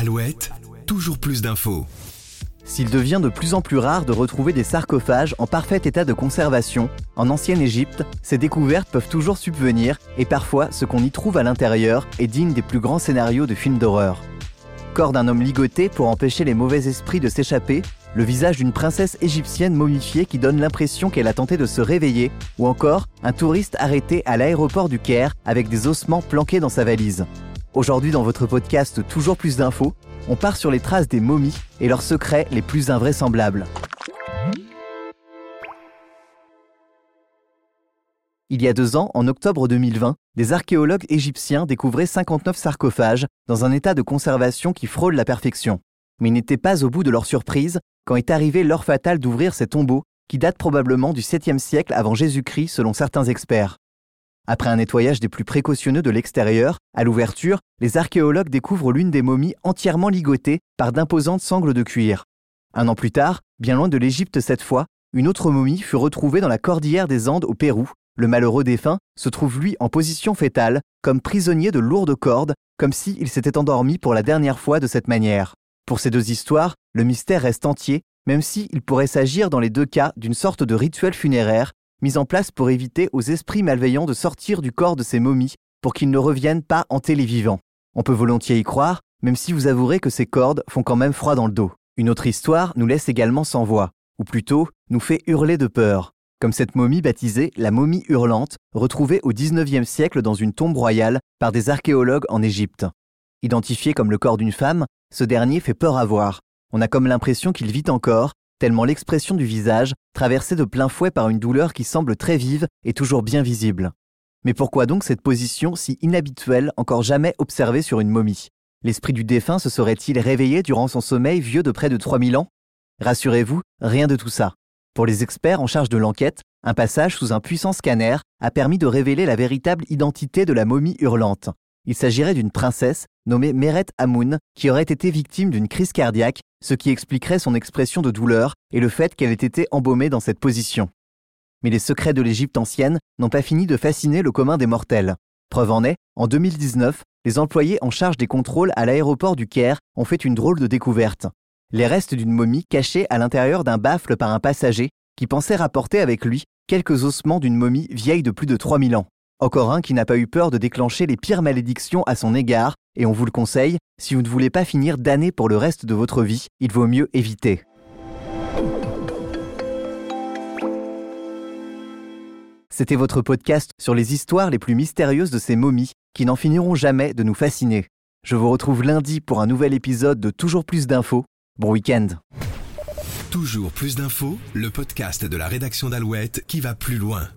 Alouette, toujours plus d'infos. S'il devient de plus en plus rare de retrouver des sarcophages en parfait état de conservation, en ancienne Égypte, ces découvertes peuvent toujours subvenir et parfois ce qu'on y trouve à l'intérieur est digne des plus grands scénarios de films d'horreur. Corps d'un homme ligoté pour empêcher les mauvais esprits de s'échapper, le visage d'une princesse égyptienne momifiée qui donne l'impression qu'elle a tenté de se réveiller, ou encore un touriste arrêté à l'aéroport du Caire avec des ossements planqués dans sa valise. Aujourd'hui dans votre podcast Toujours plus d'infos, on part sur les traces des momies et leurs secrets les plus invraisemblables. Il y a deux ans, en octobre 2020, des archéologues égyptiens découvraient 59 sarcophages dans un état de conservation qui frôle la perfection. Mais ils n'étaient pas au bout de leur surprise quand est arrivé l'heure fatale d'ouvrir ces tombeaux qui datent probablement du 7e siècle avant Jésus-Christ selon certains experts. Après un nettoyage des plus précautionneux de l'extérieur, à l'ouverture, les archéologues découvrent l'une des momies entièrement ligotées par d'imposantes sangles de cuir. Un an plus tard, bien loin de l'Égypte cette fois, une autre momie fut retrouvée dans la cordillère des Andes au Pérou. Le malheureux défunt se trouve lui en position fétale, comme prisonnier de lourdes cordes, comme s'il s'était endormi pour la dernière fois de cette manière. Pour ces deux histoires, le mystère reste entier, même s'il pourrait s'agir dans les deux cas d'une sorte de rituel funéraire mise en place pour éviter aux esprits malveillants de sortir du corps de ces momies pour qu'ils ne reviennent pas hanter les vivants. On peut volontiers y croire, même si vous avouerez que ces cordes font quand même froid dans le dos. Une autre histoire nous laisse également sans voix, ou plutôt nous fait hurler de peur, comme cette momie baptisée la momie hurlante, retrouvée au XIXe siècle dans une tombe royale par des archéologues en Égypte. Identifié comme le corps d'une femme, ce dernier fait peur à voir. On a comme l'impression qu'il vit encore, tellement l'expression du visage, traversée de plein fouet par une douleur qui semble très vive et toujours bien visible. Mais pourquoi donc cette position si inhabituelle, encore jamais observée sur une momie? L'esprit du défunt se serait-il réveillé durant son sommeil vieux de près de 3000 ans? Rassurez-vous, rien de tout ça. Pour les experts en charge de l'enquête, un passage sous un puissant scanner a permis de révéler la véritable identité de la momie hurlante. Il s'agirait d'une princesse nommée Meret Amoun qui aurait été victime d'une crise cardiaque, ce qui expliquerait son expression de douleur et le fait qu'elle ait été embaumée dans cette position. Mais les secrets de l'Égypte ancienne n'ont pas fini de fasciner le commun des mortels. Preuve en est, en 2019, les employés en charge des contrôles à l'aéroport du Caire ont fait une drôle de découverte. Les restes d'une momie cachée à l'intérieur d'un baffle par un passager qui pensait rapporter avec lui quelques ossements d'une momie vieille de plus de 3000 ans. Encore un qui n'a pas eu peur de déclencher les pires malédictions à son égard, et on vous le conseille, si vous ne voulez pas finir damné pour le reste de votre vie, il vaut mieux éviter. C'était votre podcast sur les histoires les plus mystérieuses de ces momies qui n'en finiront jamais de nous fasciner. Je vous retrouve lundi pour un nouvel épisode de Toujours plus d'infos. Bon week-end. Toujours plus d'infos, le podcast de la rédaction d'Alouette qui va plus loin.